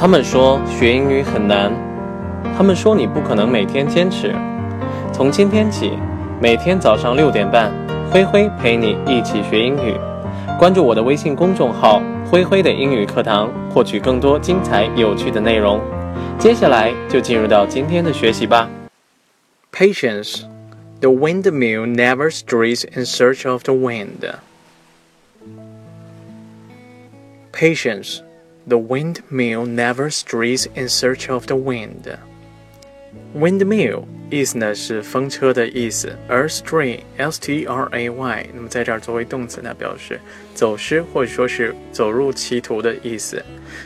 他们说学英语很难，他们说你不可能每天坚持。从今天起，每天早上六点半，灰灰陪你一起学英语。关注我的微信公众号“灰灰的英语课堂”，获取更多精彩有趣的内容。接下来就进入到今天的学习吧。Patience, the windmill never strays in search of the wind. Patience. The windmill never strays in search of the wind. Windmill 意思呢是风车的意思，而 stray s t r a y 那么在这儿作为动词呢表示走失或者说是走入歧途的意思。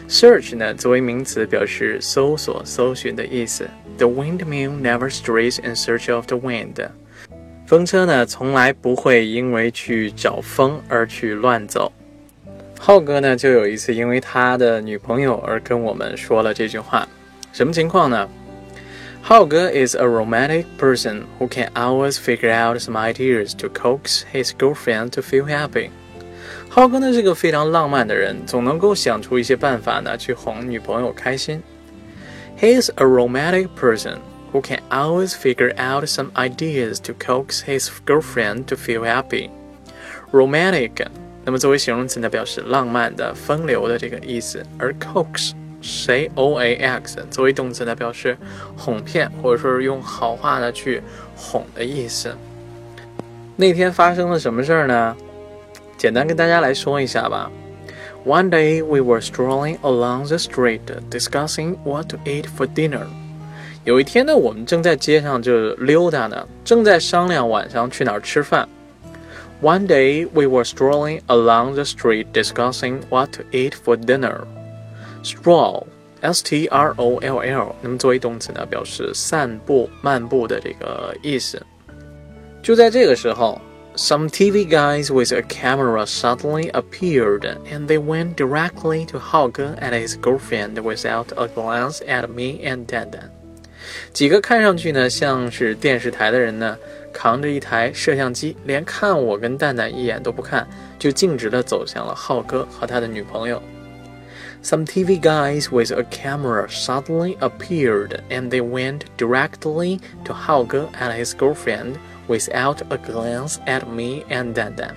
Search 呢作为名词表示搜索、搜寻的意思。The windmill never strays in search of the wind. 风车呢从来不会因为去找风而去乱走。 浩哥呢，就有一次因为他的女朋友而跟我们说了这句话，什么情况呢？浩哥 is a romantic person who can always figure out some ideas to coax his girlfriend to feel happy。浩哥呢是个非常浪漫的人，总能够想出一些办法呢去哄女朋友开心。He is a romantic person who can always figure out some ideas to coax his girlfriend to feel happy。Romantic。 那么作为形容词呢，表示浪漫的、风流的这个意思。而 coax，c o a x，作为动词呢，表示哄骗或者说是用好话呢去哄的意思。那天发生了什么事儿呢？简单跟大家来说一下吧。One day we were strolling along the street discussing what to eat for dinner。有一天呢，我们正在街上就溜达呢，正在商量晚上去哪儿吃饭。One day we were strolling along the street discussing what to eat for dinner. Stroll, S T R O L L，那么作为动词呢，表示散步、漫步的这个意思。就在这个时候，some TV guys with a camera suddenly appeared and they went directly to Hao Ge and his girlfriend without a glance at me and Dan 几个看上去呢像是电视台的人呢。扛着一台摄像机，连看我跟蛋蛋一眼都不看，就径直地走向了浩哥和他的女朋友。Some TV guys with a camera suddenly appeared, and they went directly to Hao Ge and his girlfriend without a glance at me and Dan Dan.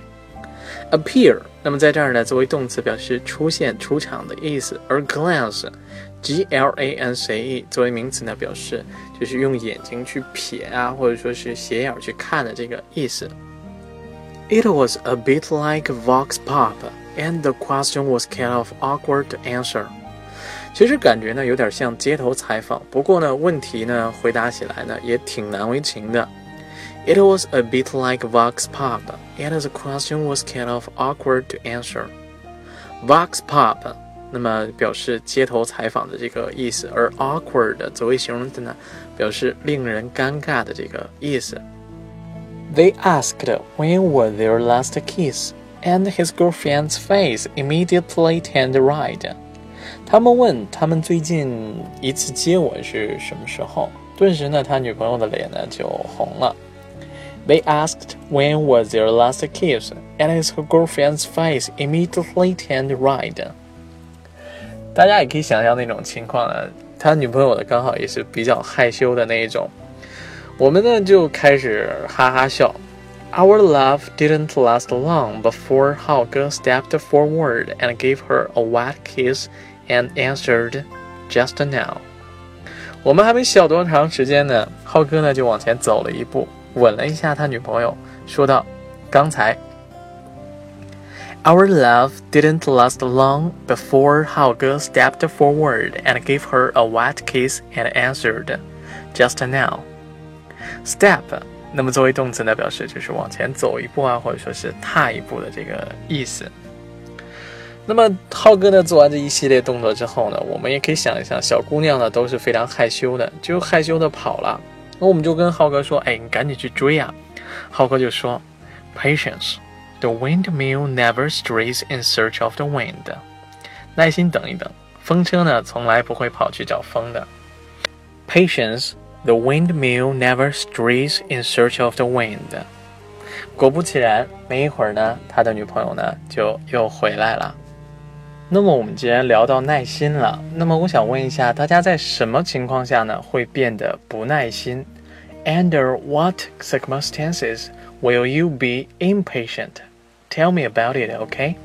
Appear，那么在这儿呢，作为动词表示出现、出场的意思，而 glance。G L A N C E 作为名词呢，表示就是用眼睛去瞥啊，或者说是斜眼去看的这个意思。It was a bit like vox pop, and the question was kind of awkward to answer。其实感觉呢有点像街头采访，不过呢问题呢回答起来呢也挺难为情的。It was a bit like vox pop, and the question was kind of awkward to answer。Vox pop。那么表示街头采访的这个意思，而 awkward 作为形容词呢，表示令人尴尬的这个意思。They asked when was their last kiss, and his girlfriend's face immediately turned red. 他们问他们最近一次接吻是什么时候，顿时呢，他女朋友的脸呢就红了。 they asked when was their last kiss, and his girlfriend's face immediately turned red. 大家也可以想象那种情况啊，他女朋友的刚好也是比较害羞的那一种，我们呢就开始哈哈笑。Our love didn't last long before Hao Ge stepped forward and gave her a wet kiss and answered, "Just now." 我们还没笑多长时间呢，浩哥呢就往前走了一步。吻了一下他女朋友，说道：“刚才。” Our love didn't last long before Hao Ge stepped forward and gave her a wet kiss and answered, "Just now." Step，那么作为动词呢，表示就是往前走一步啊，或者说是踏一步的这个意思。那么浩哥呢，做完这一系列动作之后呢，我们也可以想一想，小姑娘呢都是非常害羞的，就害羞的跑了。那我们就跟浩哥说：“哎，你赶紧去追啊！”浩哥就说：“Patience。” The windmill never strays in search of the wind。耐心等一等，风车呢从来不会跑去找风的。Patience, the windmill never strays in search of the wind。果不其然，没一会儿呢，他的女朋友呢就又回来了。那么我们既然聊到耐心了，那么我想问一下，大家在什么情况下呢会变得不耐心？Under what circumstances will you be impatient? Tell me about it, OK?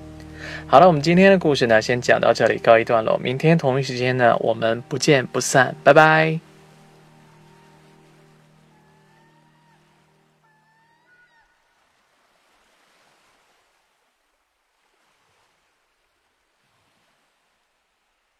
好了，我们今天的故事呢，先讲到这里，告一段落。明天同一时间呢，我们不见不散，拜拜。